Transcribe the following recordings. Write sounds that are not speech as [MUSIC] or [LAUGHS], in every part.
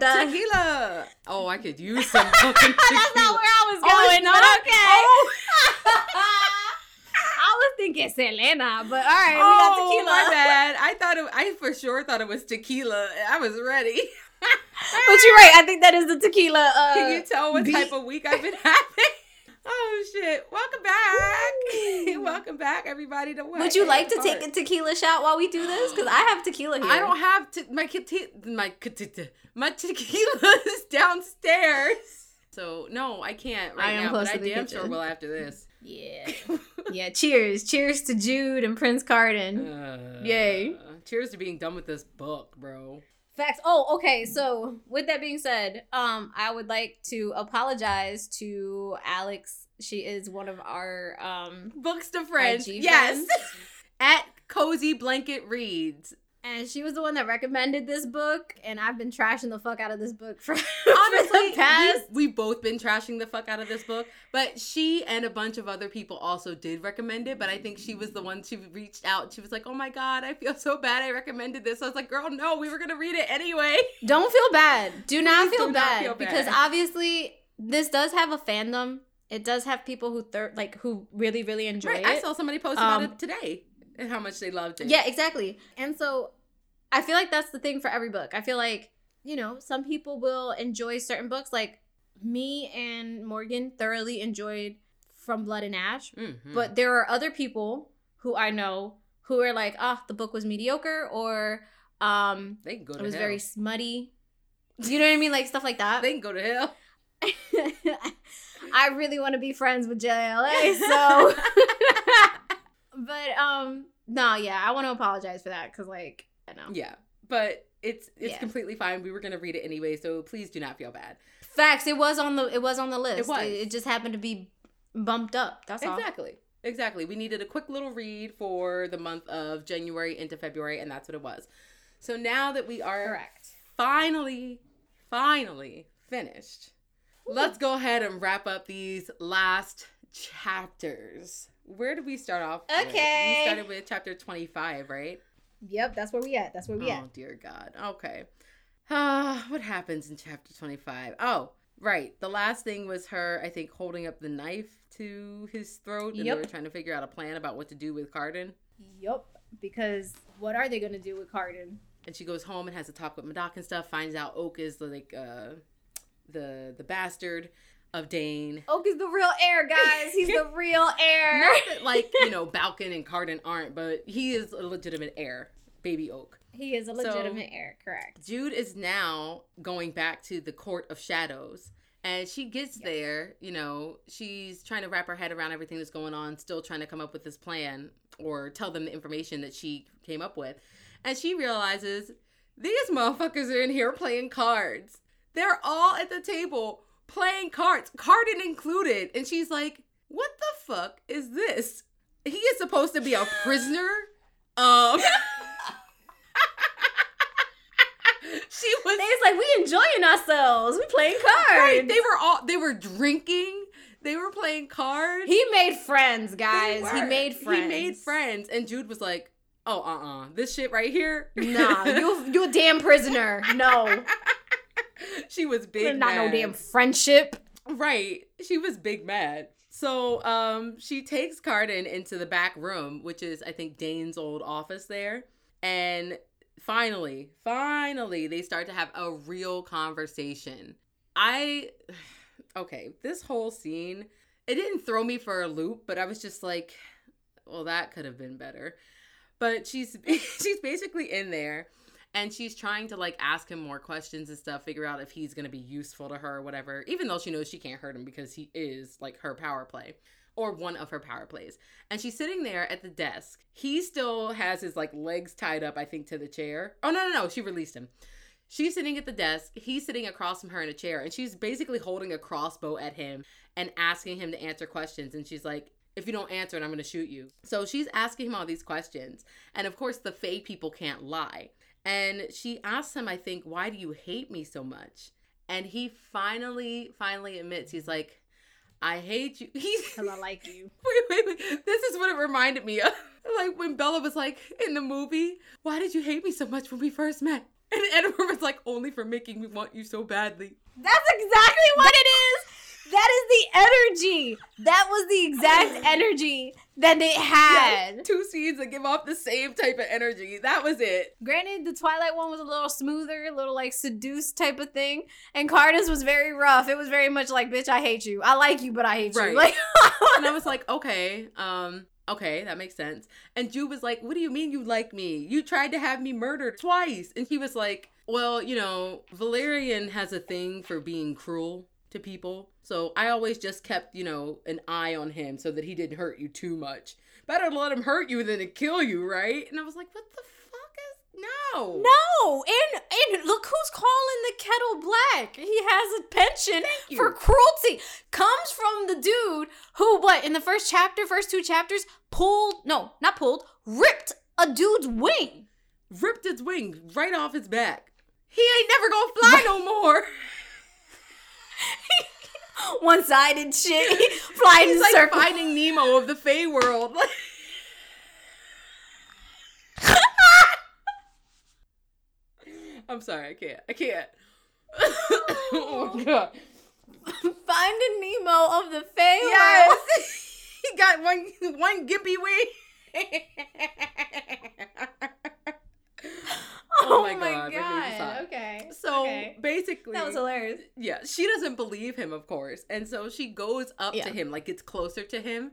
Tequila. Oh, I could use some [LAUGHS] fucking tequila. That's not where I was Oh, going. not? but okay. Oh. [LAUGHS] I was thinking Selena, but all right, oh, we got tequila. my bad. I thought it, I for sure thought it was tequila. I was ready. But you're right. I think that is the tequila. Uh, Can you tell what beat. type of week I've been [LAUGHS] having? Shit! Welcome back. [LAUGHS] Welcome back, everybody. To what? Would you like to take a tequila shot while we do this? Because I have tequila here. I don't have to. My te- my te- my tequila [LAUGHS] is downstairs. So no, I can't right I am now. close but to I the damn kitchen. sure will after this. Yeah. [LAUGHS] yeah. Cheers. Cheers to Jude and Prince Cardan. Uh, Yay. Cheers to being done with this book, bro. Facts. Oh, okay. So with that being said, um, I would like to apologize to Alex. She is one of our um Books to friends. IG yes. friends. [LAUGHS] At Cozy Blanket Reads. and she was the one that recommended this book, and I've been trashing the fuck out of this book for, [LAUGHS] Honestly, for the past. we, we've both been trashing the fuck out of this book, but she and a bunch of other people also did recommend it. But I think she was the one she reached out. She was like, "Oh my god, I feel so bad. I recommended this." I was like, "Girl, no, we were gonna read it anyway." Don't feel bad. Do [LAUGHS] not feel do not bad because obviously this does have a fandom. It does have people who thir- like who really really enjoy Right? it. I saw somebody post about Um, it today and how much they loved it. Yeah, exactly. And so I feel like that's the thing for every book. I feel like, you know, some people will enjoy certain books. Like me and Morgan thoroughly enjoyed From Blood and Ash. Mhm. But there are other people who I know who are like, ah, the book was mediocre or um they can go to it was hell. very smutty. You know what I mean? Like stuff like that. They can go to hell. [LAUGHS] I really want to be friends with JLA, so [LAUGHS] but um no, yeah, I want to apologize for that because like I know. yeah, but it's it's Yeah. completely fine. We were gonna read it anyway, so please do not feel bad. Facts. It was on the it was on the list. It was. It, just happened to be bumped up. That's all. Exactly. Exactly. We needed a quick little read for the month of January into February, and that's what it was. So now that we are Correct. finally, finally finished, let's go ahead and wrap up these last chapters. Where did we start off? with? Okay. We started with chapter 25, right? Yep, that's where we at. That's where we oh, at. Oh, dear God. Okay. Ah, what happens in chapter 25? Oh, right. The last thing was her, I think, holding up the knife to his throat, and Yep. they were trying to figure out a plan about what to do with Cardan. Yep. Because what are they gonna do with Cardan? And she goes home and has a talk with Madoc and stuff. Finds out Oak is like uh, the the bastard of Dain. Oh, Oak is the real heir, guys. He's the [LAUGHS] real heir. Not that like you know Balkan and Cardan aren't, but he is a legitimate heir, baby Oak. He is a So- legitimate heir, correct. Jude is now going back to the court of shadows. And she gets Yes. there, you know, she's trying to wrap her head around everything that's going on, still trying to come up with this plan or tell them the information that she came up with. And she realizes these motherfuckers are in here playing cards. They're all at the table playing cards, Cardan included. And she's like, what the fuck is this? He is supposed to be a prisoner? Um. [LAUGHS] she was They was like, we enjoying ourselves. We playing cards. Right, they were all they were drinking. They were playing cards. he made friends, guys. He made friends. He made friends, and Jude was like, "Oh, uh, uh this shit right here." Nah, you [LAUGHS] you a damn prisoner. No, she was big. not no damn friendship. Right. She was big mad. So, um, she takes Cardan into the back room, which is I think Dain's old office there, and finally, finally, they start to have a real conversation. I [SIGHS] okay, this whole scene, it didn't throw me for a loop, but I was just like, well, that could have been better. But she's [LAUGHS] she's basically in there and she's trying to like ask him more questions and stuff, figure out if he's going to be useful to her or whatever, even though she knows she can't hurt him because he is like her power play or one of her power plays. And she's sitting there at the desk. He still has his like legs tied up, I think, to the chair. Oh, no, no, no. She released him. She's sitting at the desk. He's sitting across from her in a chair, and she's basically holding a crossbow at him and asking him to answer questions. And she's like, if you don't answer it, I'm going to shoot you. So she's asking him all these questions. And of course, the Fae people can't lie. And she asks him, I think, why do you hate me so much? And he finally, finally admits, he's like, I hate you. [LAUGHS] Because I like you. [LAUGHS] wait, wait, wait. This is what it reminded me of. [LAUGHS] Like when Bella was like in the movie, why did you hate me so much when we first met? And Edward was like, only for making me want you so badly. That's exactly what it is. That is the energy. That was the exact [SIGHS] energy that it had. Two scenes that give off the same type of energy. That was it. Granted, the Twilight one was a little smoother, a little like seduced type of thing, and Cardan's was very rough. It was very much like, "Bitch, I hate you. I like you, but I hate Right. you." Like, [LAUGHS] And I was like, okay, um, okay, that makes sense. And Jude was like, what do you mean you like me? You tried to have me murdered twice. And he was like, well, you know, Valerian has a thing for being cruel to people. So I always just kept, you know, an eye on him so that he didn't hurt you too much. Better to let him hurt you than to kill you, right? And I was like, what the fuck is no? no, and and look who's calling the kettle black. He has a pension for cruelty. Comes from the dude who, what in the first chapter, first two chapters, pulled no, not pulled, ripped a dude's wing. Ripped his wing right off his back. He ain't never gonna fly [LAUGHS] no more. One sided shit, [LAUGHS] [LAUGHS] flying in He's like circles. finding Nemo of the Fey world. [LAUGHS] I'm sorry, I can't. I can't. [COUGHS] oh my [COUGHS] god. Finding Nemo of the Fey. World. Yes. he got one one gimpy wing. Oh, my my God, god. that made me sigh. Okay. so Okay. basically That was hilarious. yeah, she doesn't believe him, of course, and so she goes up Yeah. to him, like gets closer to him,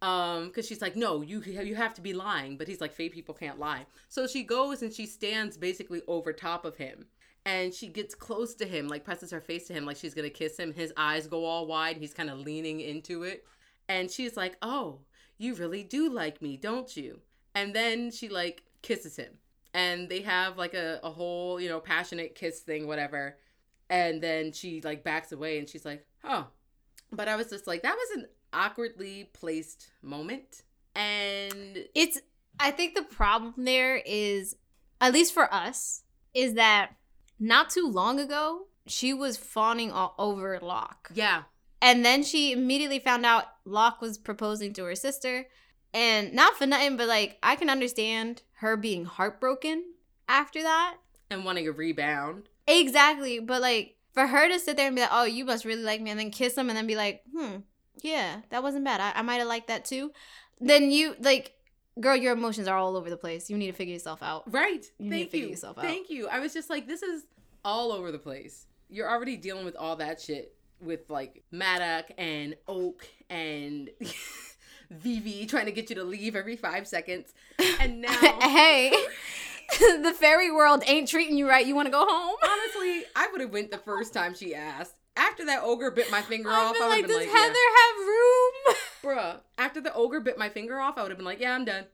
um, because she's like, no, you you have to be lying, but he's like, fake people can't lie. So she goes and she stands basically over top of him, and she gets close to him, like presses her face to him, like she's gonna kiss him. His eyes go all wide, he's kind of leaning into it, and she's like, oh, you really do like me, don't you? And then she like kisses him, and they have like a, a whole you know passionate kiss thing, whatever and then she like backs away and she's like oh but i was just like that was an awkwardly placed moment and It's I think the problem there is at least for us is that not too long ago she was fawning all over Locke. yeah And then she immediately found out Locke was proposing to her sister. And not for nothing, but like I can understand her being heartbroken after that. and wanting a rebound Exactly. But like for her to sit there and be like, oh, you must really like me, and then kiss him and then be like, hmm, yeah, that wasn't bad. I, I might have liked that too. Then you like, girl, your emotions are all over the place. You need to figure yourself out. right You need to thank figure you yourself out. thank you i was just like this is all over the place you're already dealing with all that shit with like maddock and oak and [LAUGHS] vivi trying to get you to leave every five seconds [LAUGHS] and now [LAUGHS] hey, [LAUGHS] the fairy world ain't treating you right. You want to go home? honestly i would have went the first time she asked after that ogre bit my finger I've off i would like, have been does like yeah. Heather have room? Bruh, after the ogre bit my finger off, I would have been like, yeah, I'm done.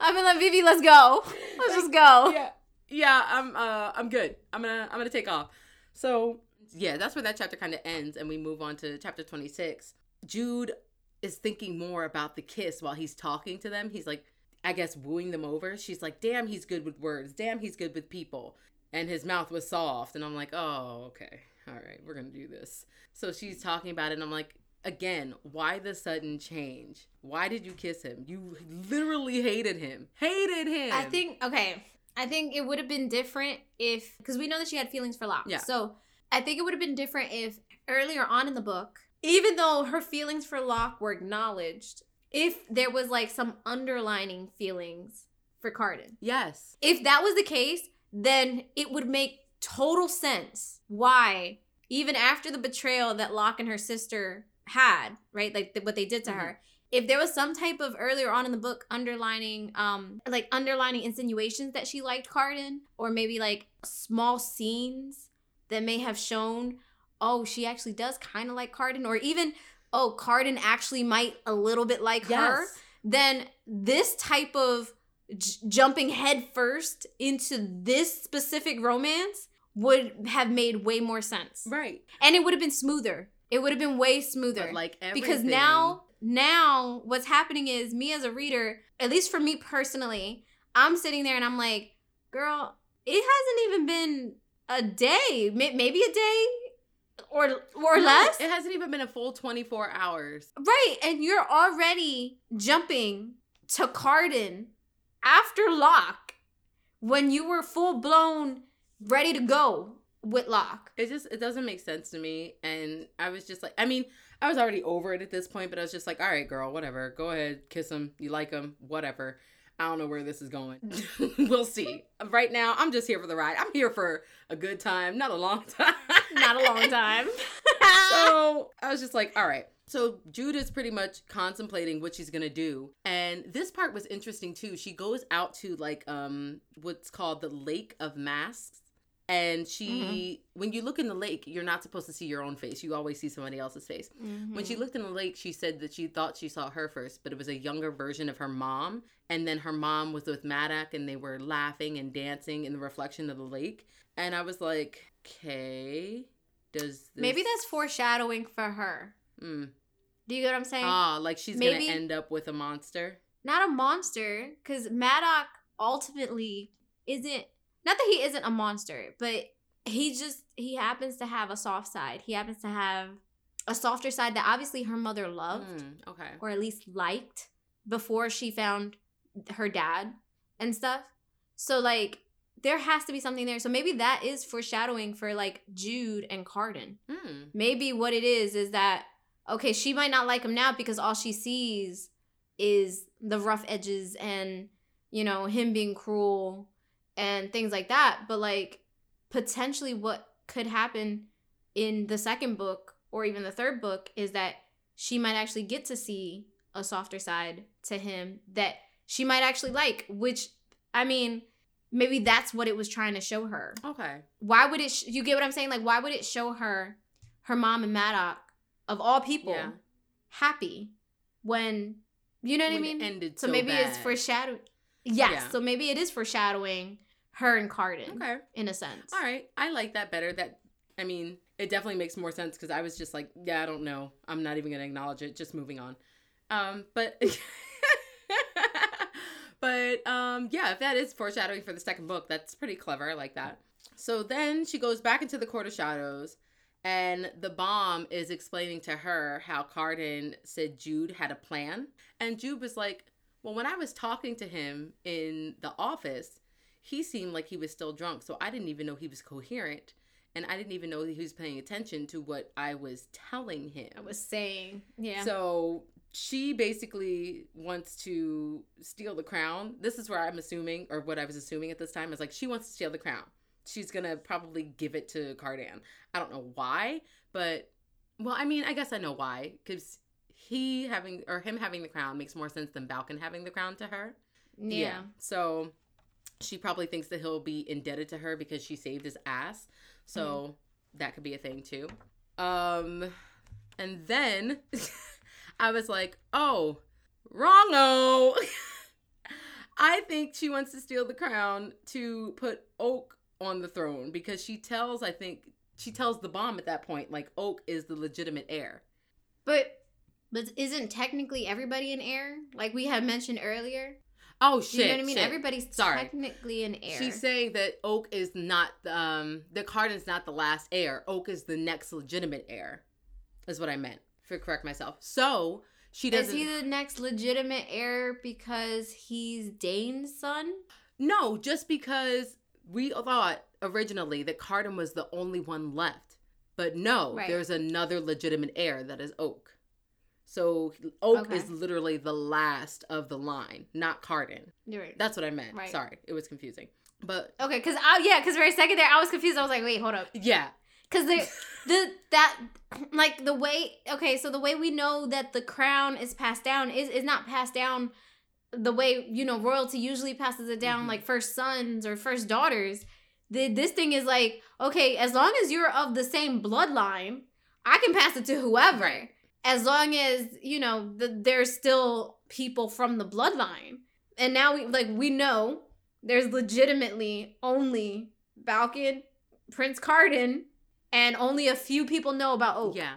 I've been like, Vivi, let's go. Let's just go. yeah. Yeah, I'm uh I'm good. I'm gonna I'm gonna take off. So yeah, that's where that chapter kind of ends, and we move on to chapter 26. Jude is thinking more about the kiss while he's talking to them. He's like, I guess, wooing them over. She's like, damn, he's good with words. Damn, he's good with people. And his mouth was soft. And I'm like, oh, okay. All right, we're going to do this. So she's talking about it. And I'm like, again, why the sudden change? Why did you kiss him? You literally hated him. Hated him. I think okay. I think it would have been different if because we know that she had feelings for Locke. Yeah. So I think it would have been different if earlier on in the book, even though her feelings for Locke were acknowledged, if there was like some underlining feelings for Cardan. Yes. If that was the case, then it would make total sense why even after the betrayal that Locke and her sister had, right? Like th- what they did to Mhm. her. If there was some type of earlier on in the book underlining um like underlining insinuations that she liked Cardan or maybe like small scenes that may have shown oh, she actually does kind of like Cardan or even oh, Cardan actually might a little bit like her then this type of j- jumping head first into this specific romance would have made way more sense. Right. And it would have been smoother. It would have been way smoother. But like everything. because now now what's happening is me as a reader, at least for me personally, I'm sitting there and I'm like, girl, it hasn't even been a day, maybe a day or or No, less. It hasn't even been a full 24 hours. Right, and you're already jumping to Cardan after Locke when you were full blown ready to go with Locke. It just it doesn't make sense to me. And I was just like, I mean, I was already over it at this point, but I was just like, all right, girl, whatever. Go ahead, kiss him. You like him, whatever. I don't know where this is going. [LAUGHS] [LAUGHS] we'll see. Right now, I'm just here for the ride. I'm here for a good time, not a long [LAUGHS] time. Not a long time. so I was just like, all right. So Jude is pretty much contemplating what she's gonna do. And this part was interesting too. She goes out to like um what's called the Lake of Masks. And she when you look in the lake, you're not supposed to see your own face. You always see somebody else's face. When she looked in the lake, she said that she thought she saw her first, but it was a younger version of her mom. And then her mom was with Madoc and they were laughing and dancing in the reflection of the lake. And I was like, okay, does this... Maybe that's foreshadowing for her. Mm. Do you get what I'm saying? Ah, like she's Maybe- gonna end up with a monster. Not a monster, because Madoc ultimately isn't. Not that he isn't a monster, but he just he happens to have a soft side. He happens to have a softer side that obviously her mother loved. Mm, okay. or at least liked before she found her dad and stuff. So like there has to be something there. So maybe that is foreshadowing for like Jude and Cardan. Mm. Maybe what it is is that okay, she might not like him now because all she sees is the rough edges and you know him being cruel and things like that, but like potentially what could happen in the second book or even the third book is that she might actually get to see a softer side to him that she might actually like, which I mean, maybe that's what it was trying to show her. Okay. Why would it sh- you get what I'm saying? Like why would it show her her mom and Madoc of all people Yeah. happy when you know what I When it mean? ended so so maybe it's bad. foreshadowing. Yes, Yeah. so maybe it is foreshadowing her and Cardan Okay. in a sense. All right. I like that better. That I mean, it definitely makes more sense because I was just like, yeah, I don't know. I'm not even gonna acknowledge it. Just moving on. Um, but [LAUGHS] but um, yeah, if that is foreshadowing for the second book, that's pretty clever. I like that. So then she goes back into the Court of Shadows, and the bomb is explaining to her how Cardan said Jude had a plan, and Jude was like, "Well, when I was talking to him in the office." he seemed like he was still drunk. So I didn't even know he was coherent. And I didn't even know that he was paying attention to what I was telling him. I was saying, yeah. So she basically wants to steal the crown. This is where I'm assuming, or what I was assuming at this time, is like she wants to steal the crown. She's gonna probably give it to Cardan. I don't know why, but well, I mean, I guess I know why. Because he having or him having the crown makes more sense than Balkan having the crown to her. yeah. So she probably thinks that he'll be indebted to her because she saved his ass. So that could be a thing too. Um and then [LAUGHS] I was like, "Oh, wrongo." [LAUGHS] I think she wants to steal the crown to put Oak on the throne because she tells, I think she tells the bomb at that point like Oak is the legitimate heir. But but isn't technically everybody an heir? Like we had mentioned earlier. Oh shit. you know what I mean? shit. Everybody's Sorry. technically an heir. She's saying that Oak is not um the Cardan's not the last heir. Oak is the next legitimate heir. Is what I meant. For correct myself. So she doesn't Is he the next legitimate heir because he's Dain's son? No, just because we thought originally that Cardan was the only one left. But no, Right. there's another legitimate heir that is Oak. So Oak Okay. is literally the last of the line, not Cardan. Right. That's what I meant. Right. Sorry, it was confusing. But Okay, because I yeah, because for a second there I was confused. I was like, wait, hold up. yeah, Because the [LAUGHS] the that like the way okay, so the way we know that the crown is passed down is is not passed down the way you know royalty usually passes it down Mhm. like first sons or first daughters. The, this thing is like okay, as long as you're of the same bloodline, I can pass it to whoever. Right. As long as you know the, there's still people from the bloodline, and now we like we know there's legitimately only Balkan, Prince Cardan, and only a few people know about Oak. yeah.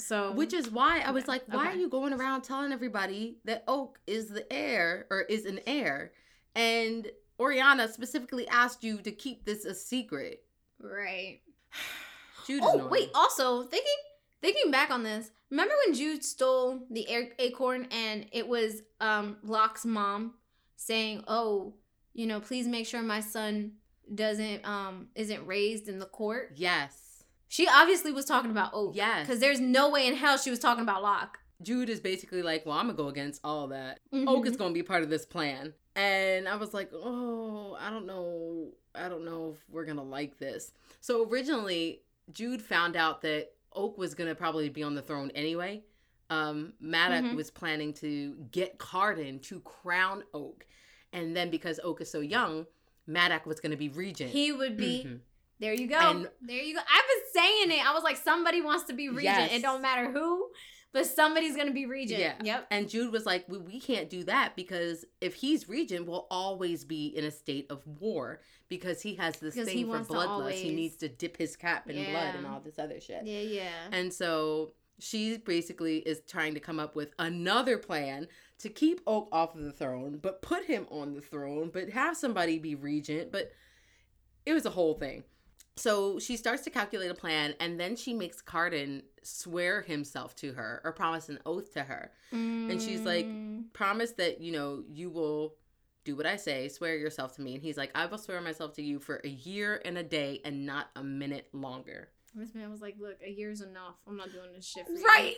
So Which is why I was Okay. like, why Okay. are you going around telling everybody that Oak is the heir or is an heir? And Oriana specifically asked you to keep this a secret Right. [SIGHS] Jude Oh wait. Also thinking thinking back on this. Remember when Jude stole the acorn and it was um Locke's mom saying, "Oh, you know, please make sure my son doesn't um isn't raised in the court." Yes. She obviously was talking about Oak. Yes. Because there's no way in hell she was talking about Locke. Jude is basically like, well, I'm gonna go against all that. Mhm. Oak is gonna be part of this plan. And I was like, oh, I don't know. I don't know if we're gonna like this. So originally, Jude found out that Oak was gonna probably be on the throne anyway. Um, Maddox Mhm. was planning to get Cardan to crown Oak. And then because Oak is so young, Maddox was gonna be regent. He would be. Mhm. There you go. And- there you go. I was saying it. I was like, somebody wants to be regent. Yes. It don't matter who, but somebody's gonna be regent. Yeah. Yep. And Jude was like, we, we can't do that because if he's regent, we'll always be in a state of war because he has this Because thing for bloodlust. He needs to dip his cap in blood and all this other shit. Yeah, yeah. And so she basically is trying to come up with another plan to keep Oak off of the throne, but put him on the throne, but have somebody be regent. But it was a whole thing. So she starts to calculate a plan, and then she makes Cardan swear himself to her or promise an oath to her. And she's like, Mm. Promise that, you know, you will do what I say, swear yourself to me. And he's like, I will swear myself to you for a year and a day and not a minute longer. This man was like, "Look, a year's enough. I'm not doing this shit for you." Right.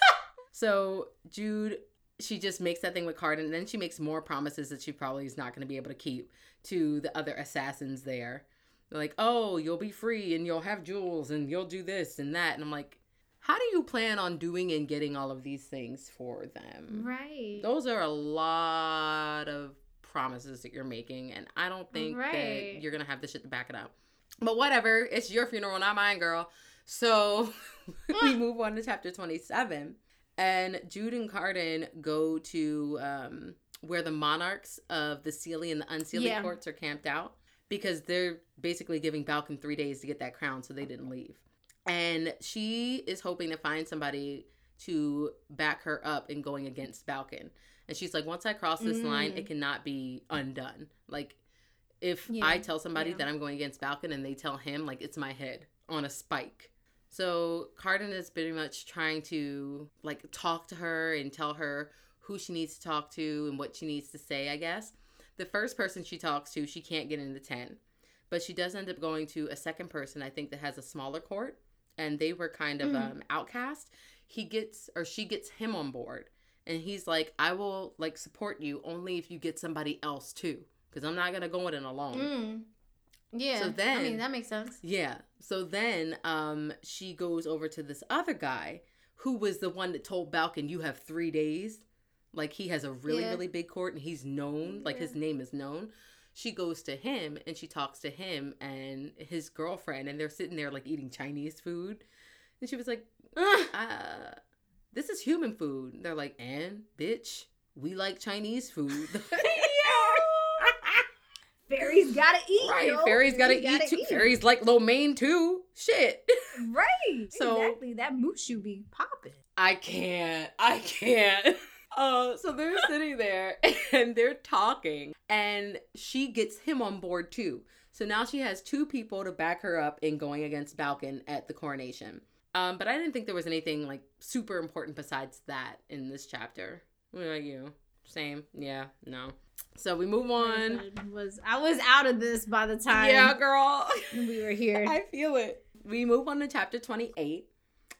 [LAUGHS] so Jude, she just makes that thing with Cardan, and then she makes more promises that she probably is not going to be able to keep to the other assassins there. They're like, oh, you'll be free and you'll have jewels and you'll do this and that. And I'm like, how do you plan on doing and getting all of these things for them? Right. Those are a lot of promises that you're making, and I don't think Right. that you're gonna have the shit to back it up. But whatever, it's your funeral, not mine, girl. So [LAUGHS] we move on to chapter 27, and Jude and Cardan go to um, where the monarchs of the Seelie and the Unseelie Yeah. courts are camped out because they're basically giving Balkan three days to get that crown, so they didn't leave. And she is hoping to find somebody to back her up in going against Balkan. And she's like, once I cross this line, Mm. it cannot be undone. Like, if Yeah, I tell somebody yeah. that I'm going against Balkan and they tell him, like, it's my head on a spike. So Cardan is pretty much trying to, like, talk to her and tell her who she needs to talk to and what she needs to say, I guess. The first person she talks to, she can't get in the tent. But she does end up going to a second person, I think, that has a smaller court. And they were kind of Mm. um, outcast. He gets, or she gets him on board. And he's like, I will, like, support you only if you get somebody else, too. Because I'm not to go in alone. Mm. Yeah. So then, I mean, that makes sense. Yeah. So then um she goes over to this other guy who was the one that told Balkan you have 3 days. Like he has a really Yeah. really big court and he's known, like his name is known. She goes to him and she talks to him and his girlfriend and they're sitting there like eating Chinese food. And she was like, uh, this is human food. They're like, and bitch, we like Chinese food. [LAUGHS] [LAUGHS] Fairies gotta eat. right. yo. Fairies gotta eat too. Fairies like lo mein too. Shit. Right. [LAUGHS] So- exactly. That mooshu be popping. I can't. I can't. Uh, so they're sitting there [LAUGHS] and they're talking, and she gets him on board too. So now she has two people to back her up in going against Balkan at the coronation. Um, but I didn't think there was anything like super important besides that in this chapter. What about you? Same? Yeah, no. So we move on. Was I was out of this by the time Yeah, girl. [LAUGHS] we were here. I feel it. We move on to chapter 28.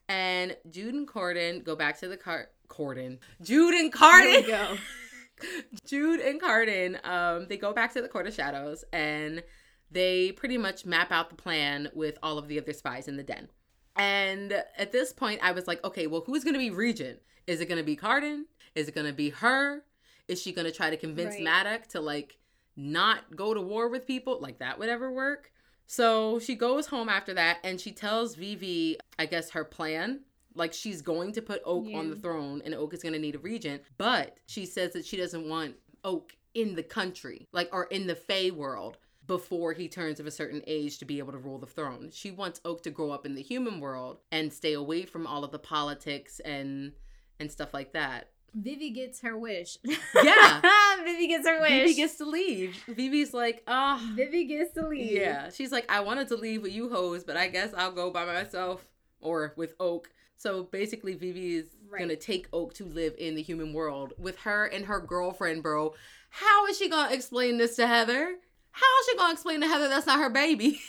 And Jude and Corden go back to the car. Corden. Jude and There Cardan. go. [LAUGHS] Jude and Cardan, um, they go back to the Court of Shadows and they pretty much map out the plan with all of the other spies in the den. And at this point, I was like, okay, well, who's going to be regent? Is it going to be Cardan? Is it going to be her? Is she going to try to convince Right. Maddox to like not go to war with people? Like that would ever work? So she goes home after that and she tells Vivi, I guess, her plan. Like she's going to put Oak on the throne and Oak is going to need a regent. But she says that she doesn't want Oak in the country, like, or in the Fey world before he turns of a certain age to be able to rule the throne. She wants Oak to grow up in the human world and stay away from all of the politics and and stuff like that. Vivi gets her wish. Yeah. [LAUGHS] Vivi gets her wish. Vivi gets to leave. Vivi's like, ah, oh, Vivi gets to leave. Yeah, she's like, I wanted to leave with you hoes, but I guess I'll go by myself or with Oak. So basically, Vivi is right. gonna take Oak to live in the human world with her and her girlfriend, bro. How is she gonna explain this to Heather? How is she gonna explain to Heather that's not her baby?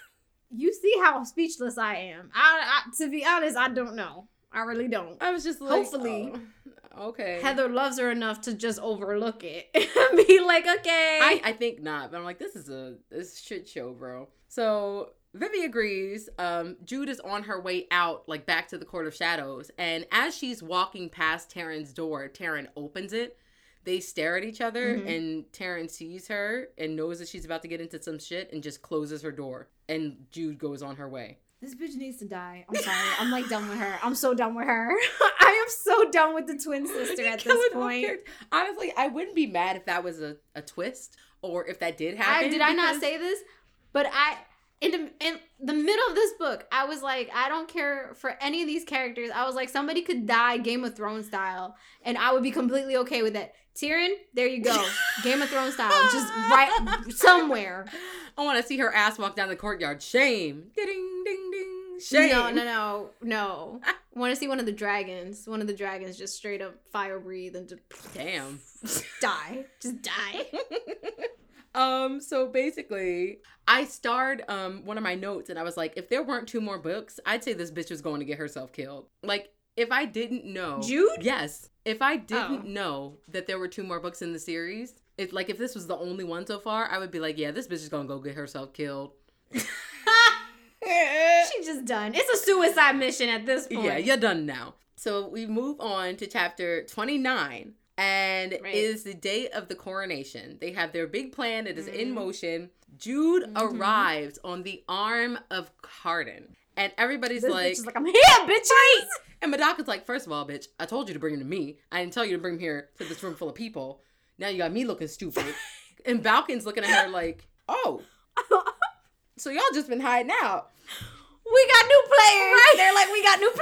[LAUGHS] you see how speechless I am. I, I, to be honest, I don't know. I really don't. I was just like, hopefully. Oh, okay. Heather loves her enough to just overlook it [LAUGHS] and be like, okay. I, I think not, but I'm like, this is a this shit show, bro. So Vivi agrees. Um, Jude is on her way out, like back to the Court of Shadows, and as she's walking past Taryn's door, Taryn opens it. They stare at each other, mm-hmm. and Taryn sees her and knows that she's about to get into some shit, and just closes her door. And Jude goes on her way. This bitch needs to die. I'm sorry. I'm like done with her. I'm so done with her. [LAUGHS] I am so done with the twin [LAUGHS] sister at this point. Honestly, I wouldn't be mad if that was a, a twist or if that did happen. I, did I not say this? But I in the, in the middle of this book, I was like, I don't care for any of these characters. I was like, somebody could die Game of Thrones style, and I would be completely okay with it. Tyrion, there you go, [LAUGHS] Game of Thrones style, just right somewhere. I want to see her ass walk down the courtyard. Shame. Ding ding ding. Shame. No, no, no, no. want to see one of the dragons. One of the dragons just straight up fire breathe and just damn [LAUGHS] die. Just die. [LAUGHS] Um, so basically, I starred um one of my notes and I was like, if there weren't two more books, I'd say this bitch was going to get herself killed. Like, if I didn't know Jude? Yes. If I didn't oh. know that there were two more books in the series, if like if this was the only one so far, I would be like, yeah, this bitch is gonna go get herself killed. [LAUGHS] She's just done. It's a suicide mission at this point. Yeah, you're done now. So we move on to chapter 29, and right. it is the day of the coronation. They have their big plan, it is mm-hmm. in motion. Jude mm-hmm. arrives on the arm of Cardan. And everybody's this like, like, I'm here, bitch. Right. And Madoc's like, first of all, bitch, I told you to bring him to me. I didn't tell you to bring him here to this room full of people. Now you got me looking stupid. [LAUGHS] and Balcon's looking at her like, oh. [LAUGHS] so y'all just been hiding out. We got new players. Right. They're like, we got new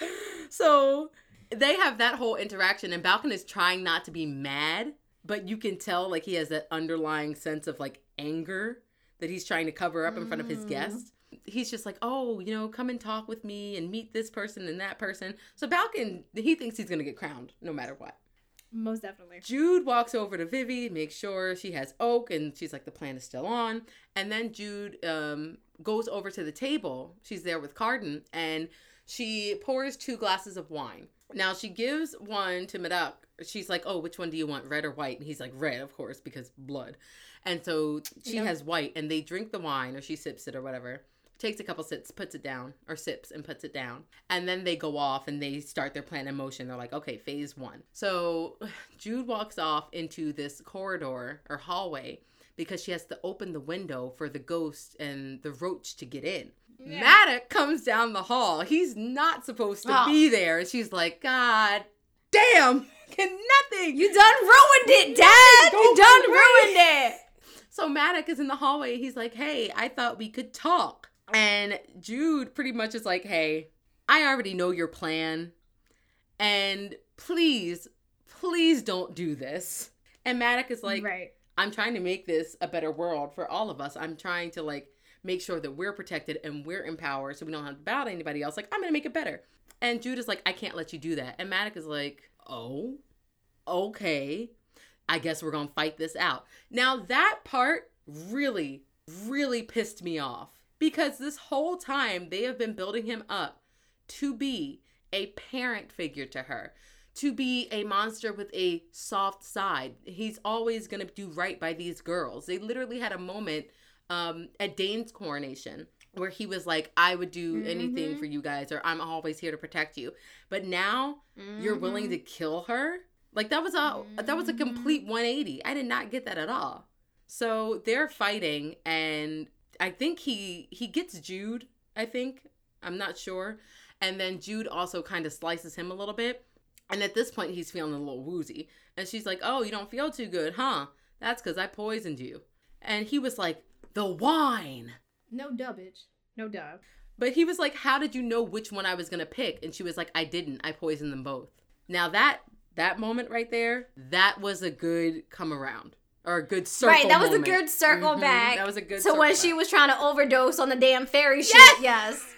players. [LAUGHS] so they have that whole interaction, and Balcon is trying not to be mad, but you can tell like he has that underlying sense of like anger that he's trying to cover up in front of his mm. guests. He's just like, oh, you know, come and talk with me and meet this person and that person. So Balcon, he thinks he's gonna get crowned no matter what. Most definitely. Jude walks over to Vivi, makes sure she has Oak, and she's like, the plan is still on. And then Jude um, goes over to the table. She's there with Cardan, and she pours two glasses of wine. Now she gives one to Madoc. She's like, "Oh, which one do you want, red or white?" And he's like, "Red, of course, because blood." And so she yeah. has white, and they drink the wine, or she sips it, or whatever. Takes a couple sips, puts it down, or sips and puts it down, and then they go off and they start their plan in motion. They're like, "Okay, phase one." So [SIGHS] Jude walks off into this corridor or hallway because she has to open the window for the ghost and the roach to get in. Yeah. Maddox comes down the hall. He's not supposed to oh. be there. And she's like, God damn, [LAUGHS] can nothing. You done ruined it, Dad. You done ruined it. So Maddox is in the hallway. He's like, Hey, I thought we could talk. And Jude pretty much is like, Hey, I already know your plan. And please, please don't do this. And Maddox is like, right. I'm trying to make this a better world for all of us. I'm trying to like make sure that we're protected and we're empowered so we don't have to bow to anybody else. Like, I'm gonna make it better. And Judah's like, I can't let you do that. And Maddox is like, oh, okay. I guess we're gonna fight this out. Now that part really, really pissed me off. Because this whole time they have been building him up to be a parent figure to her to be a monster with a soft side. He's always going to do right by these girls. They literally had a moment um, at Dain's coronation where he was like, I would do mm-hmm. anything for you guys, or I'm always here to protect you. But now mm-hmm. you're willing to mm-hmm. kill her? Like that was a mm-hmm. that was a complete 180. I did not get that at all. So they're fighting and I think he he gets Jude, I think. I'm not sure. And then Jude also kind of slices him a little bit. And at this point he's feeling a little woozy. And she's like, "Oh, you don't feel too good, huh? That's cuz I poisoned you." And he was like, the wine. No dubbage. No dub. But he was like, How did you know which one I was going to pick? And she was like, I didn't. I poisoned them both. Now that that moment right there, that was a good come around or a good circle. Right, that was moment. a good circle Mhm, back. That was a good. So when circle she was trying to overdose on the damn fairy shit, Yes! yes.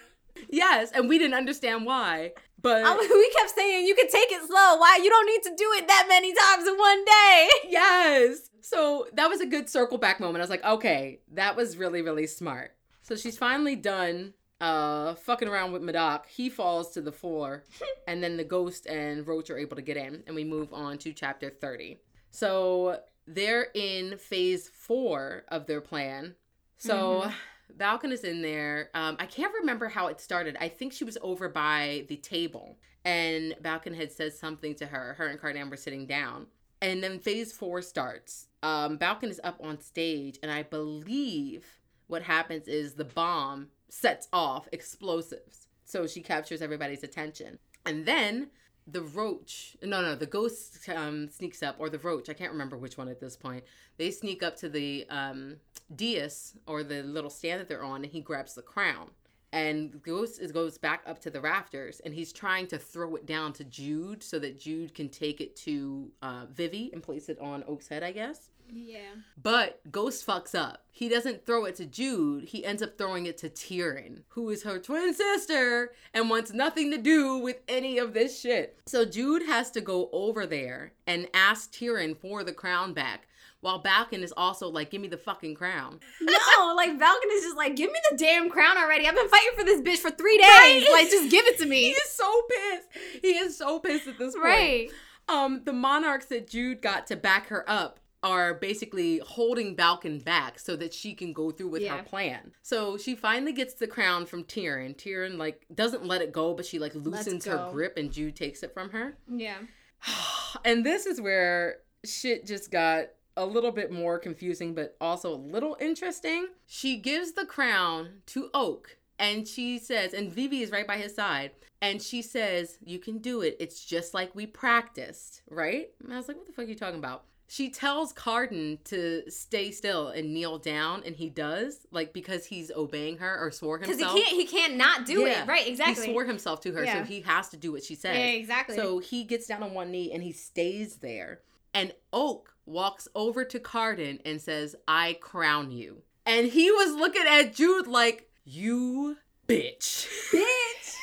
yes, and we didn't understand why, but I- we kept saying you can take it slow. Why you don't need to do it that many times in one day? yes. So that was a good circle back moment. I was like, okay, that was really, really smart. So she's finally done uh fucking around with Madoc. He falls to the floor, [LAUGHS] and then the ghost and Roach are able to get in, and we move on to chapter 30. So they're in phase four of their plan. So Valken is in there. Um, I can't remember how it started. I think she was over by the table, and Valken had said something to her. Her and Cardan were sitting down. And then phase four starts. Um, Balkan is up on stage, and I believe what happens is the bomb sets off explosives. So she captures everybody's attention. And then the roach, no, no, the ghost um, sneaks up, or the roach, I can't remember which one at this point. They sneak up to the um, dais, or the little stand that they're on, and he grabs the crown. And Ghost is, goes back up to the rafters, and he's trying to throw it down to Jude so that Jude can take it to uh, Vivi and place it on Oak's head, I guess. Yeah. But Ghost fucks up. He doesn't throw it to Jude. He ends up throwing it to Taryn, who is her twin sister and wants nothing to do with any of this shit. So Jude has to go over there and ask Taryn for the crown back. While Balkan is also like, give me the fucking crown. [LAUGHS] No, like Falcon is just like, give me the damn crown already. I've been fighting for this bitch for three days. Right. Like, just give it to me. [LAUGHS] He is so pissed. He is so pissed at this point. Right. Um, the monarchs that Jude got to back her up are basically holding Balkan back so that she can go through with Yeah. her plan. So she finally gets the crown from Taryn. Taryn like doesn't let it go, but she like loosens her grip and Jude takes it from her. Yeah. [SIGHS] and this is where shit just got a little bit more confusing, but also a little interesting. She gives the crown to Oak and she says, and Vivi is right by his side, and she says, You can do it. It's just like we practiced, right? And I was like, What the fuck are you talking about? She tells Cardan to stay still and kneel down, and he does, like because he's obeying her or swore himself. Because he can't, he can't not do Yeah. it. Right. Exactly. He swore himself to her, Yeah. so he has to do what she says. Yeah, exactly. So he gets down on one knee and he stays there. And Oak walks over to Cardan and says, I crown you. And he was looking at Jude like, You bitch. bitch.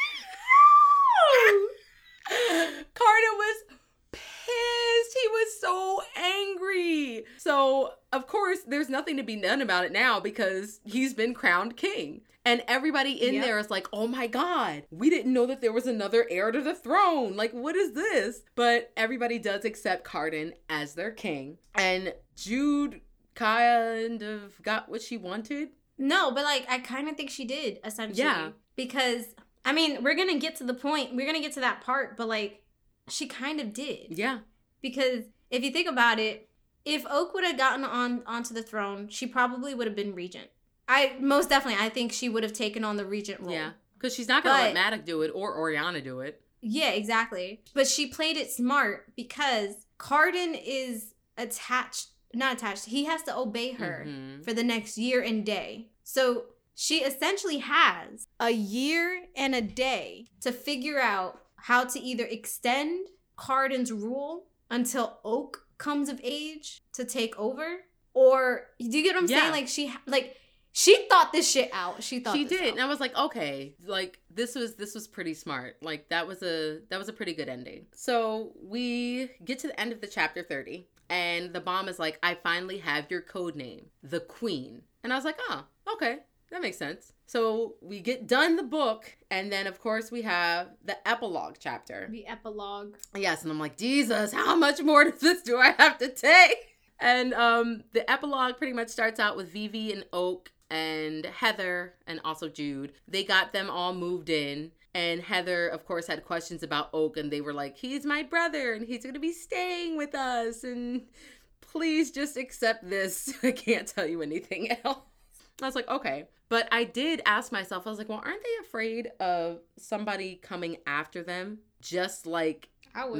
[LAUGHS] Cardan was pissed. He was so angry. So, of course, there's nothing to be done about it now because he's been crowned king. And everybody in Yep. there is like, oh my God, we didn't know that there was another heir to the throne. Like, what is this? But everybody does accept Cardan as their king. And Jude kind of got what she wanted. No, but like I kind of think she did essentially. Yeah. Because I mean, we're gonna get to the point. We're gonna get to that part, but like, she kind of did. Yeah. Because if you think about it, if Oak would have gotten on onto the throne, she probably would have been regent. I most definitely, I think she would have taken on the regent role. Yeah. Because she's not going to let Maddox do it or Oriana do it. Yeah, exactly. But she played it smart because Cardan is attached, not attached. He has to obey her Mhm. for the next year and day. So she essentially has a year and a day to figure out how to either extend Cardan's rule until Oak comes of age to take over, or do you get what I'm Yeah. saying? Like she, like she thought this shit out. She thought she did out. and i was like okay like this was this was pretty smart like that was a that was a pretty good ending so we get to the end of the chapter 30 and the bomb is like i finally have your code name the queen and i was like oh okay that makes sense so we get done the book and then of course we have the epilogue chapter the epilogue. Yes, and I'm like, Jesus, how much more [LAUGHS] of this do I have to take? And um, the epilogue pretty much starts out with Vivi and Oak and Heather and also Jude. They got them all moved in. And Heather, of course, had questions about Oak, and they were like, He's my brother, and he's gonna be staying with us, and please just accept this. [LAUGHS] I can't tell you anything [LAUGHS] else. I was like, okay. But I did ask myself, I was like, well, aren't they afraid of somebody coming after them? Just like.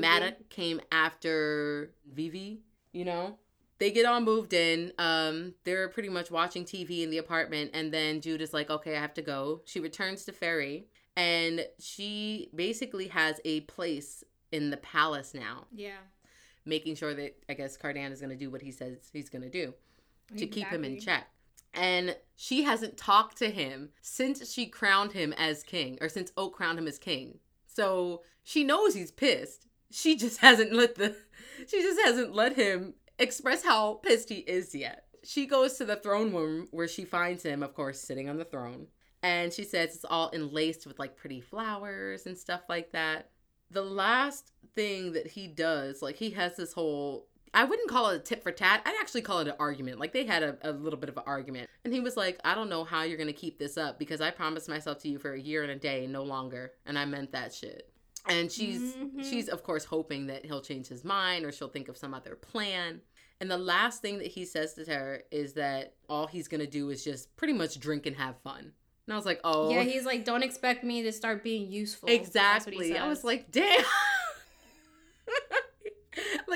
Maddox came after Vivi, you know? They get all moved in. Um, they're pretty much watching TV in the apartment, and then Jude is like, okay, I have to go. She returns to Faerie, and she basically has a place in the palace now, Yeah. making sure that I guess Cardan is going to do what he says he's going to do to keep him in check. And she hasn't talked to him since she crowned him as king, or since Oak crowned him as king. So she knows he's pissed. She just [LAUGHS] hasn't let the she just hasn't let him express how pissed he is yet. She goes to the throne room where she finds him, of course, sitting on the throne. And she says it's all enlaced with like pretty flowers and stuff like that. The last thing that he does, like he has this whole I wouldn't call it a tit for tat. I'd actually call it an argument. Like they had a, a little bit of an argument. And he was like, I don't know how you're going to keep this up because I promised myself to you for a year and a day, no longer. And I meant that shit. And she's Mhm. she's of course hoping that he'll change his mind or she'll think of some other plan. And the last thing that he says to her is that all he's going to do is just pretty much drink and have fun. And I was like, "Oh, Yeah, he's like, don't expect me to start being useful. That's what he exactly." I was like, "Damn."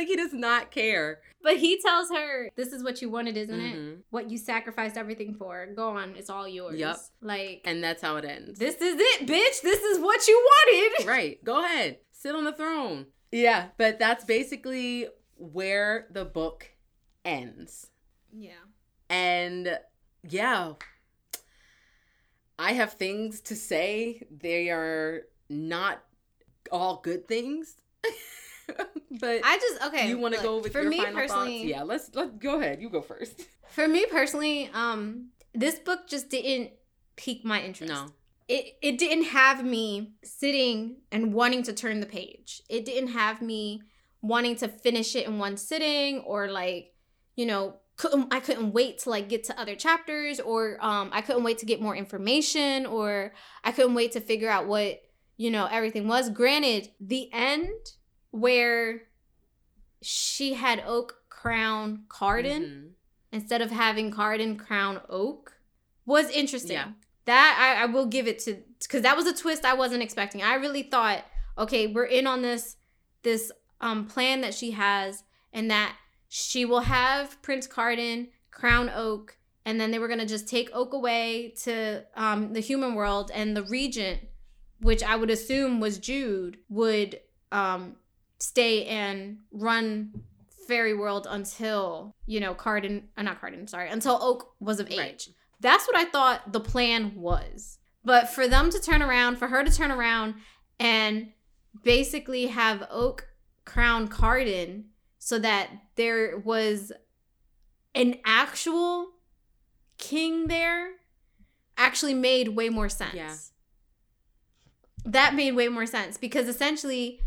Like he does not care. but he tells her, "This is what you wanted, isn't it? Mhm. What you sacrificed everything for. Go on, it's all yours." Yup. Like, And that's how it ends. this is it, bitch. This is what you wanted. [LAUGHS] right. Go ahead. Sit on the throne. Yeah, but that's basically where the book ends. Yeah. And yeah, I have things to say. They are not all good things. [LAUGHS] [LAUGHS] but I just okay. you want to go with for your me final personally? thoughts? Yeah, let's let go ahead. You go first. [LAUGHS] For me personally, um, this book just didn't pique my interest. No. It it didn't have me sitting and wanting to turn the page. It didn't have me wanting to finish it in one sitting or like, you know, couldn't I couldn't wait to like get to other chapters or um I couldn't wait to get more information or I couldn't wait to figure out what, you know, everything was. Granted, the end where she had Oak crown Cardan Mhm. instead of having Cardan crown Oak was interesting. Yeah. That I, I will give it to because that was a twist I wasn't expecting. I really thought, okay, we're in on this this um plan that she has, and that she will have Prince Cardan crown Oak, and then they were gonna just take Oak away to um the human world, and the regent, which I would assume was Jude, would um stay and run fairy world until you know Cardan, uh, not Cardan, sorry, until Oak was of age. Right. That's what I thought the plan was. But for them to turn around, for her to turn around and basically have Oak crown Cardan so that there was an actual king there actually made way more sense. Yeah. That made way more sense because essentially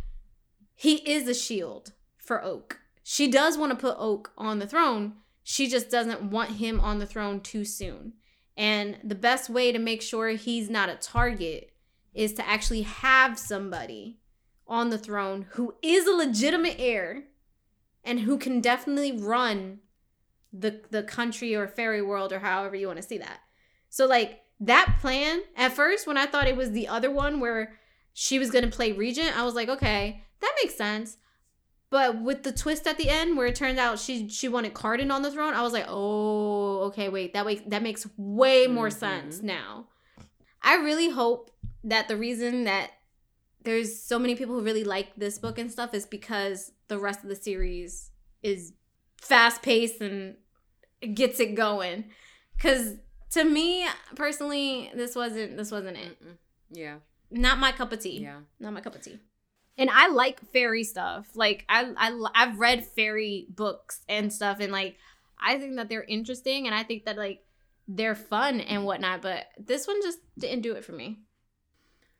he is a shield for Oak. She does want to put Oak on the throne. She just doesn't want him on the throne too soon. And the best way to make sure he's not a target is to actually have somebody on the throne who is a legitimate heir and who can definitely run the the country or fairy world or however you want to see that. So like that plan at first when I thought it was the other one where she was going to play regent, I was like, okay, that makes sense. But with the twist at the end where it turns out she she wanted Cardan on the throne, I was like, "Oh, okay, wait. That way that makes way more Mhm. sense now." I really hope that the reason that there's so many people who really like this book and stuff is because the rest of the series is fast paced and gets it going. Cuz to me personally, this wasn't this wasn't it. Mm-mm. Yeah. Not my cup of tea Yeah. not my cup of tea. And I like fairy stuff. Like I I I've read fairy books and stuff, and like I think that they're interesting, and I think that like they're fun and whatnot. But this one just didn't do it for me.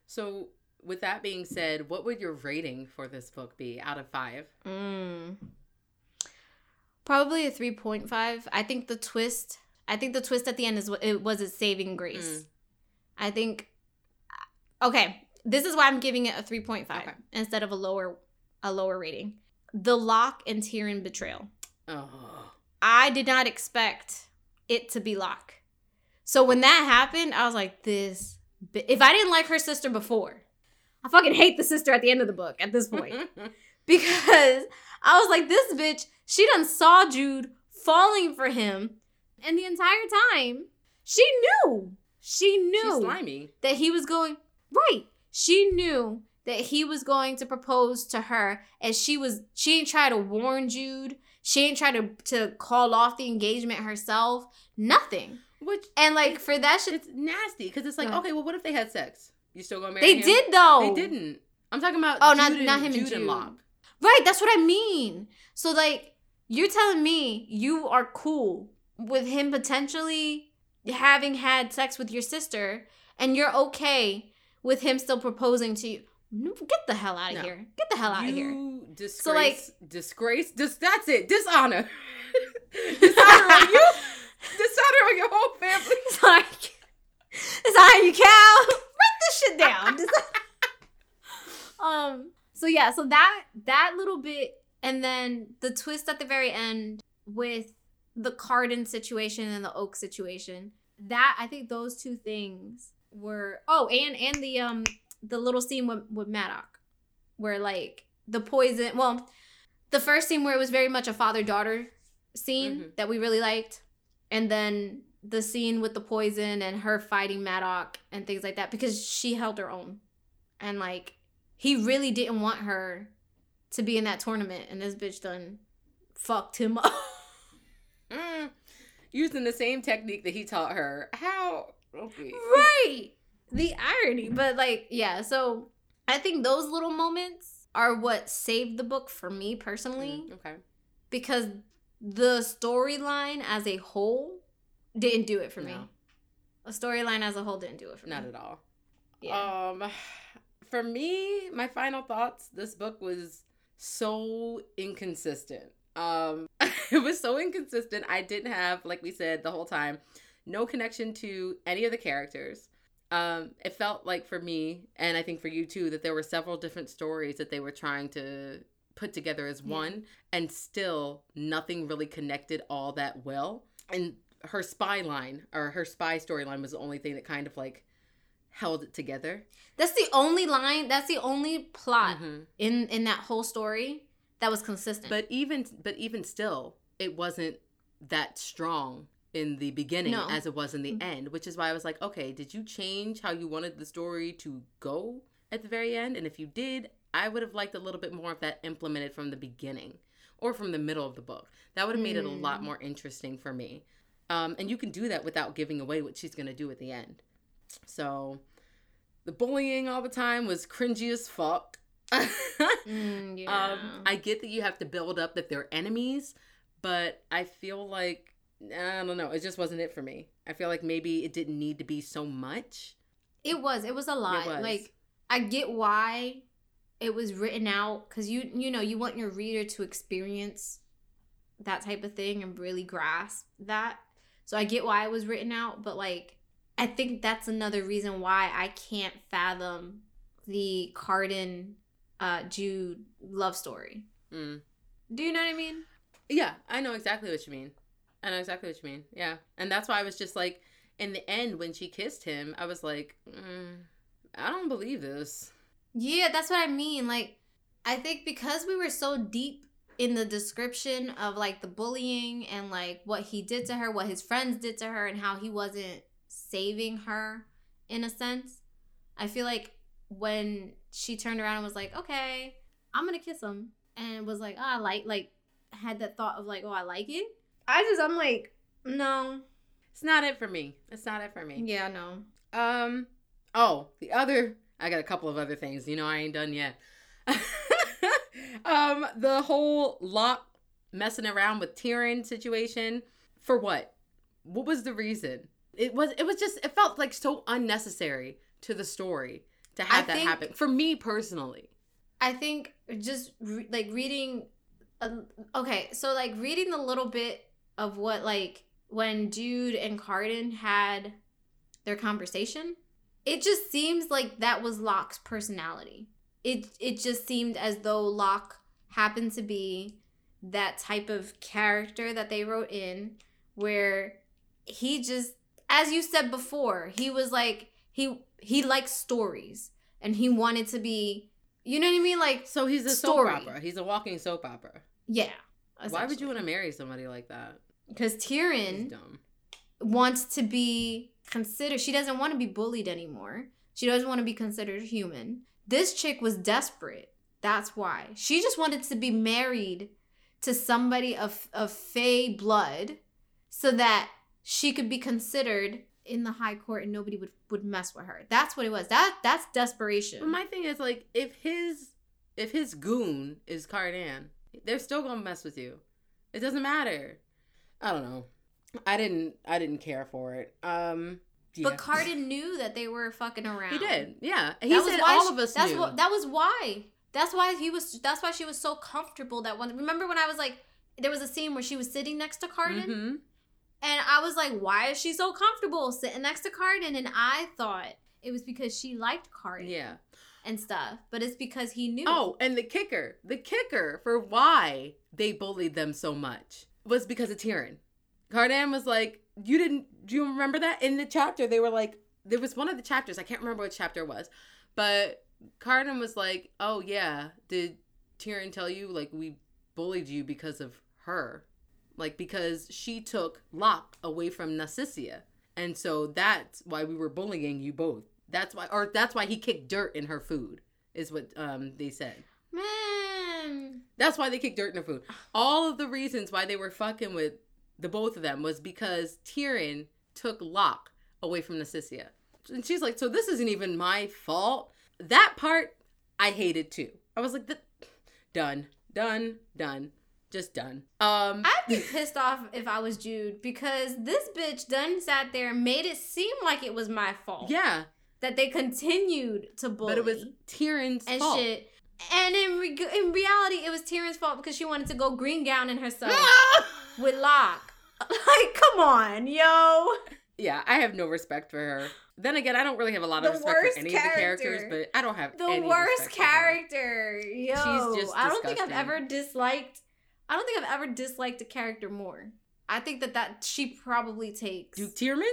So, with that being said, what would your rating for this book be out of five? Mm. Probably a three point five. I think the twist. I think the twist at the end is what it was a saving grace. Mm. I think. Okay, this is why I'm giving it a three point five Okay. instead of a lower a lower rating. The Locke and Taryn betrayal. Oh. I did not expect it to be Locke. So when that happened, I was like, this. bi- If I didn't like her sister before, I fucking hate the sister at the end of the book at this point. [LAUGHS] because I was like, this bitch, she done saw Jude falling for him. And the entire time, she knew. She She's knew slimy. that he was going right. She knew that he was going to propose to her and she was she ain't try to warn Jude. She ain't try to to call off the engagement herself. Nothing. Which And like for that shit it's nasty because it's like, okay, well, what if they had sex? You still gonna marry they him? did though. They didn't. I'm talking about. Oh, not- Jude not him and Jude and Locke. Right, that's what I mean. So like you're telling me you are cool with him potentially having had sex with your sister and you're okay with him still proposing to you. Get the hell out of No. here. Get the hell out of here. Disgrace. So, like- disgrace. Dis- that's it. Dishonor. [LAUGHS] dishonor on you. [LAUGHS] Dishonor on your whole family. Sorry. Sorry, you cow. Write this shit down. [LAUGHS] um. So yeah. So that that little bit, and then the twist at the very end with the Cardan situation and the Oak situation. That I think those two things were. Oh, and and the um the little scene with with Madoc, where like the poison. Well, the first scene where it was very much a father daughter scene Mhm. that we really liked, and then the scene with the poison and her fighting Madoc and things like that because she held her own, and like he really didn't want her to be in that tournament, and this bitch done fucked him [LAUGHS] up. Mm. Using the same technique that he taught her. How? Right the irony but like yeah so i think those little moments are what saved the book for me personally Mm, okay. because the storyline as a whole didn't do it for me a storyline as a whole didn't do it for Not me Not at all. yeah Um, for me, my final thoughts. This book was so inconsistent. Um, [LAUGHS] it was so inconsistent. I didn't have, like we said the whole time, no connection to any of the characters. Um, it felt like for me, and I think for you too, that there were several different stories that they were trying to put together as Yeah. one, and still nothing really connected all that well. And her spy line or her spy storyline was the only thing that kind of like held it together. that's the only line that's the only plot Mhm. in in that whole story that was consistent But even but even still, it wasn't that strong in the beginning No. as it was in the Mhm. end, which is why I was like, okay, did you change how you wanted the story to go at the very end? And if you did, I would have liked a little bit more of that implemented from the beginning or from the middle of the book. That would have made it a lot Mm. more interesting for me. Um, and you can do that without giving away what she's going to do at the end. So the bullying all the time was cringy as fuck. [LAUGHS] Mm, yeah. Um, I get that you have to build up that they're enemies, but I feel like I don't know. It just wasn't it for me. I feel like maybe it didn't need to be so much. It was. It was a lot. was. Like I get why it was written out because you you know you want your reader to experience that type of thing and really grasp that. So I get why it was written out, but like I think that's another reason why I can't fathom the Cardan uh Jude love story. Mm. Do you know what I mean? Yeah, I know exactly what you mean. I know exactly what you mean. Yeah, and that's why I was just like, in the end when she kissed him, I was like, mm, I don't believe this. Yeah, that's what I mean. Like, I think because we were so deep in the description of like the bullying and like what he did to her, what his friends did to her, and how he wasn't saving her in a sense, I feel like when she turned around and was like, okay, I'm gonna kiss him, and was like, oh, I like, like, had that thought of like, oh, I like it. I just, I'm like, no. It's not it for me. It's not it for me. Yeah, no. Um. Oh, the other. I got a couple of other things. You know, I ain't done yet. [LAUGHS] um, the whole Locke messing around with Taryn situation. For what? What was the reason? It was. It was just. It felt like so unnecessary to the story to have I that think- happen. For me personally. I think just re- like reading. Uh, okay, so like reading a little bit of what like when Jude and Cardan had their conversation, it just seems like that was Locke's personality. It it just seemed as though Locke happened to be that type of character that they wrote in where he just as you said before, he was like he he likes stories and he wanted to be you know what I mean? Like So he's a Story. soap opera. He's a walking soap opera. yeah. Why would you want to marry somebody like that? Because Taryn wants to be considered. She doesn't want to be bullied anymore. She doesn't want to be considered human. This chick was desperate. That's why. She just wanted to be married to somebody of of Fae blood so that she could be considered in the high court and nobody would would mess with her. That's what it was. That that's desperation. But my thing is like if his if his goon is Cardan, they're still gonna mess with you. It doesn't matter. I don't know. I didn't I didn't care for it. Um yeah. But Cardan [LAUGHS] knew that they were fucking around. He did. Yeah. He That was said all she- of us That's knew. what. That was why. That's why he was. That's why she was so comfortable. That one. Remember when I was like, there was a scene where she was sitting next to Cardan, Mhm. and I was like, why is she so comfortable sitting next to Cardan? And I thought it was because she liked Cardan. Yeah. and stuff, but it's because he knew. Oh, and the kicker, the kicker for why they bullied them so much was because of Taryn. Cardan was like, you didn't, do you remember that? In the chapter, they were like, there was one of the chapters, I can't remember what chapter it was, but Cardan was like, oh yeah, did Taryn tell you, like, we bullied you because of her? Like, because she took Locke away from Narcissia. And so that's why we were bullying you both. That's why, or that's why he kicked dirt in her food, is what um they said. man. That's why they kicked dirt in her food. All of the reasons why they were fucking with the both of them was because Taryn took Locke away from Narcissia. And she's like, so this isn't even my fault. That part I hated too. I was like, done, done, done, just done. Um, I'd be pissed off if I was Jude because this bitch done sat there and made it seem like it was my fault. yeah, That they continued to bully. but it was Taryn's and fault. shit. And in re- in reality, it was Taryn's fault because she wanted to go green gown gowning herself [LAUGHS] with Locke. [LAUGHS] Like, come on, yo. yeah, I have no respect for her. Then again, I don't really have a lot The of respect worst for any of the characters, but I don't have The worst respect character, yo. She's just I don't think I've ever disliked. I don't think I've ever disliked a character more. I think that that she probably takes. Duke Tierman?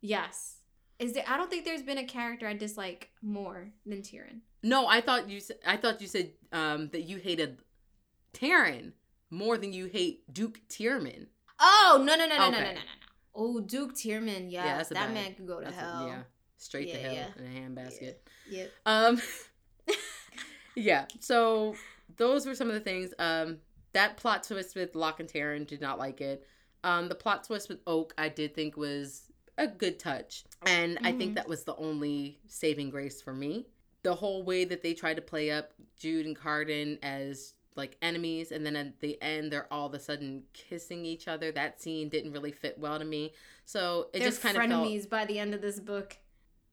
Yes. Is there? I don't think there's been a character I dislike more than Tyrion. No, I thought you. I thought you said um, that you hated Taryn more than you hate Duke Tierman. Oh no no no no no no no no no. Oh Duke Tierman, Yeah, that's a that bad- man could go to That's a- hell. yeah, straight to hell yeah. in a handbasket. Yep. Um, [LAUGHS] yeah. So those were some of the things. Um, that plot twist with Locke and Taryn did not like it. Um, the plot twist with Oak, I did think was a good touch, and I think Mhm. that was the only saving grace for me. The whole way that they tried to play up Jude and Cardan as like enemies, and then at the end they're all of a sudden kissing each other. That scene didn't really fit well to me. So it They're just kind of felt frenemies by the end of this book.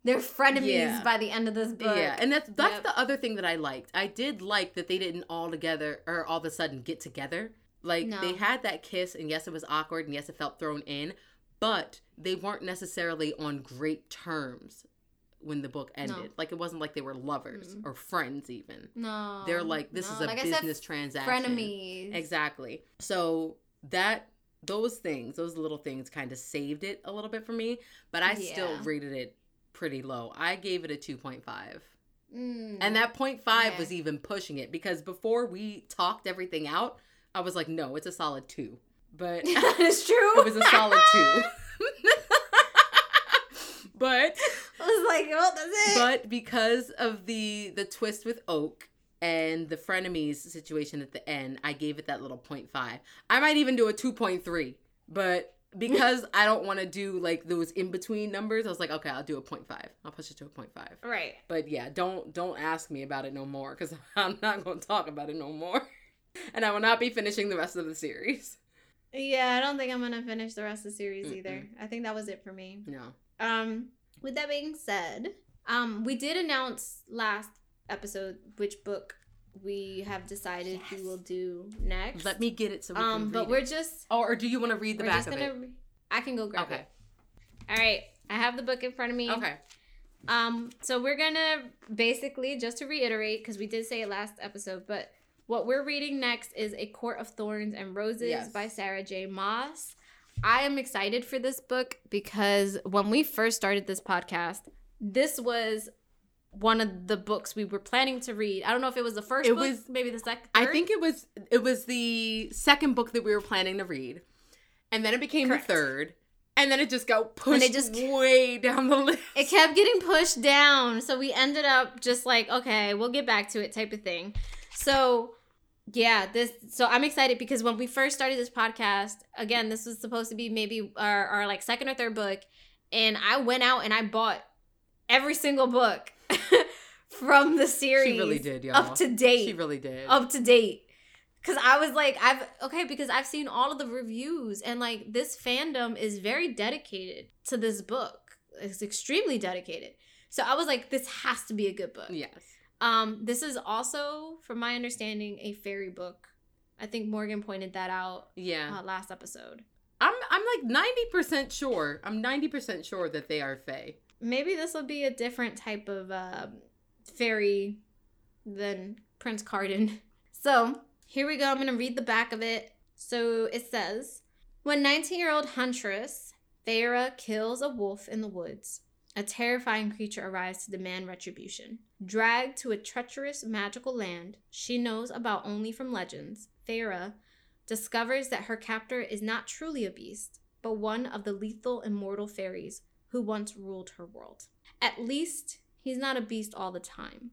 They're frenemies Yeah. by the end of this book. Yeah, and that's that's Yep. the other thing that I liked. I did like that they didn't all together or all of a sudden get together. Like No. they had that kiss, and yes, it was awkward, and yes, it felt thrown in, but they weren't necessarily on great terms when the book ended. Like it wasn't like they were lovers Mm-mm. or friends even. no, They're like this no. is a Like I said, business transaction. frenemies. Exactly. So that those things, those little things kind of saved it a little bit for me, but I still rated it pretty low. I gave it a 2.5. Mm. And that point five Okay. was even pushing it because before we talked everything out, I was like, no, it's a solid two. But [LAUGHS] that is true. it was a solid two. [LAUGHS] [LAUGHS] but I [LAUGHS] was like, well, that's it. but because of the the twist with Oak and the frenemies situation at the end, I gave it that little point five. I might even do a two point three, but because [LAUGHS] I don't want to do like those in between numbers, I was like, okay, I'll do a point five. I'll push it to a point five. right. But yeah, don't don't ask me about it no more because [LAUGHS] I'm not going to talk about it no more, and I will not be finishing the rest of the series. Yeah, I don't think I'm gonna finish the rest of the series either. Mm-mm. I think that was it for me. No. Um, with that being said, um, we did announce last episode which book we have decided we will do next. Let me get it so we can Um, read but it. we're just Oh, or do you want to read the we're back just of gonna. it? I can go grab Okay. it. All right, I have the book in front of me. Okay. Um, so we're gonna basically just to reiterate because we did say it last episode, but what we're reading next is A Court of Thorns and Roses Yes. by Sarah J. Maas. I am excited for this book because when we first started this podcast, this was one of the books we were planning to read. I don't know if it was the first It book, was- maybe the second. I think it was it was the second book that we were planning to read, and then it became Correct. the third, and then it just got pushed it just- way down the list. it kept getting pushed down. So we ended up just like, okay, we'll get back to it type of thing. So yeah, this so I'm excited because when we first started this podcast, again, this was supposed to be maybe our, our like second or third book. And I went out and I bought every single book [LAUGHS] from the series She really did, y'all. up to date. She really did. up to date. Cause I was like, I've okay, because I've seen all of the reviews and like this fandom is very dedicated to this book. It's extremely dedicated. So I was like, this has to be a good book. yes. Um, this is also, from my understanding, a fairy book. I think Morgan pointed that out Yeah. uh, last episode. I'm I'm like 90% sure. I'm 90% sure that they are Fae. Maybe this will be a different type of um fairy than Prince Cardan. [LAUGHS] So here we go. I'm going to read the back of it. So it says When 19 year old Huntress Feyre kills a wolf in the woods, a terrifying creature arrives to demand retribution. Dragged to a treacherous magical land she knows about only from legends, Feyre discovers that her captor is not truly a beast, but one of the lethal immortal fairies who once ruled her world. At least he's not a beast all the time.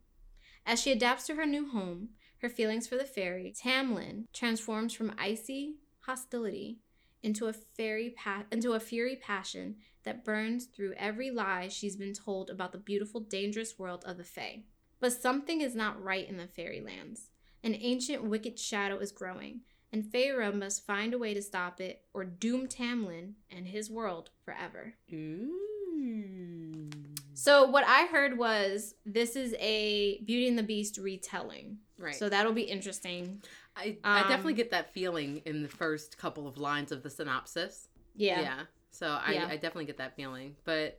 As she adapts to her new home, her feelings for the fairy, Tamlin transforms from icy hostility into a fairy pa- into a fury passion that burns through every lie she's been told about the beautiful, dangerous world of the Fae. But something is not right in the fairylands. An ancient wicked shadow is growing, and Feyre must find a way to stop it or doom Tamlin and his world forever. So what I heard was this is a Beauty and the Beast retelling. Right. So that'll be interesting. I, I definitely um, get that feeling in the first couple of lines of the synopsis. Yeah. Yeah. So I, Yeah. I definitely get that feeling. But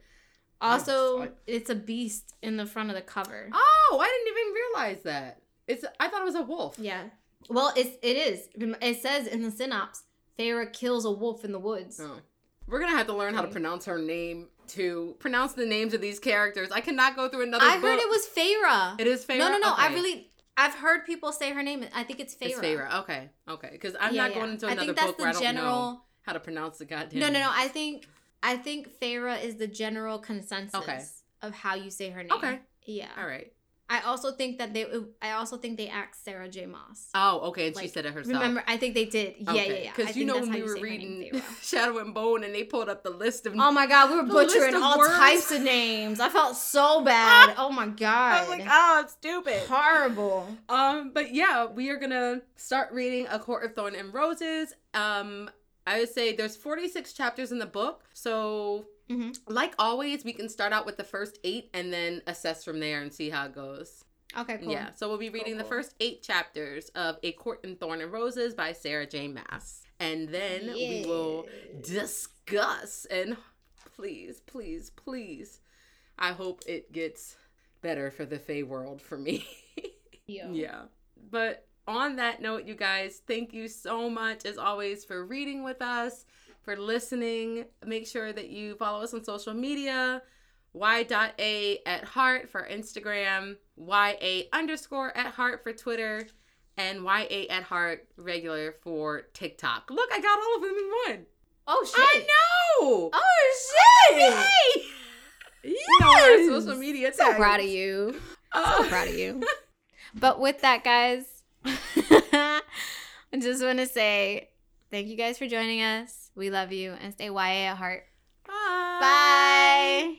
Also, I- it's a beast in the front of the cover. oh, I didn't even realize that. It's I thought it was a wolf. Yeah. Well, it's it is. It says in the synopsis, Feyre kills a wolf in the woods. Oh. We're gonna have to learn how to pronounce her name to pronounce the names of these characters. I cannot go through another. I book. heard it was Feyre. It is Feyre. No, no, no. I really, I've heard people say her name. I think it's Feyre. It's Feyre. Okay, okay. Because I'm Yeah, not yeah. going into I another think that's book I the don't know general. How to pronounce the goddamn. No, no, no. I think, I think Feyre is the general consensus Okay. of how you say her name. Okay. Yeah. All right. I also think that they. I also think they asked Sarah J. Maas. Oh, okay. And she said it herself. Remember, I think they did. Yeah, yeah, yeah. Because you know when we were her name, reading [LAUGHS] Shadow and Bone and they pulled up the list of. Oh my god, we were [LAUGHS] butchering all words. types of names. I felt so [LAUGHS] bad. Oh my God. I was like, oh, it's stupid. Horrible. Um, but yeah, we are gonna start reading A Court of Thorn and Roses. Um, I would say there's 46 chapters in the book, so Mhm. like always, we can start out with the first eight and then assess from there and see how it goes. Okay, cool. Yeah, so we'll be reading the cool. first eight chapters of A Court in Thorn and Roses by Sarah J. Maas, and then we will discuss and please, please, please. I hope it gets better for the Fae world for me. [LAUGHS] Yo. Yeah. But on that note, you guys, thank you so much as always for reading with us, for listening. Make sure that you follow us on social media. Y.A at heart for Instagram, YA underscore at heart for Twitter, and YA at heart regular for TikTok. Look, I got all of them in one. Oh shit. I know. Oh shit. Yay! You know our Yes. social media So tags. proud of you. So Oh. proud of you. But with that, guys, [LAUGHS] I just want to say thank you guys for joining us. We love you and stay YA at heart. Bye. Bye.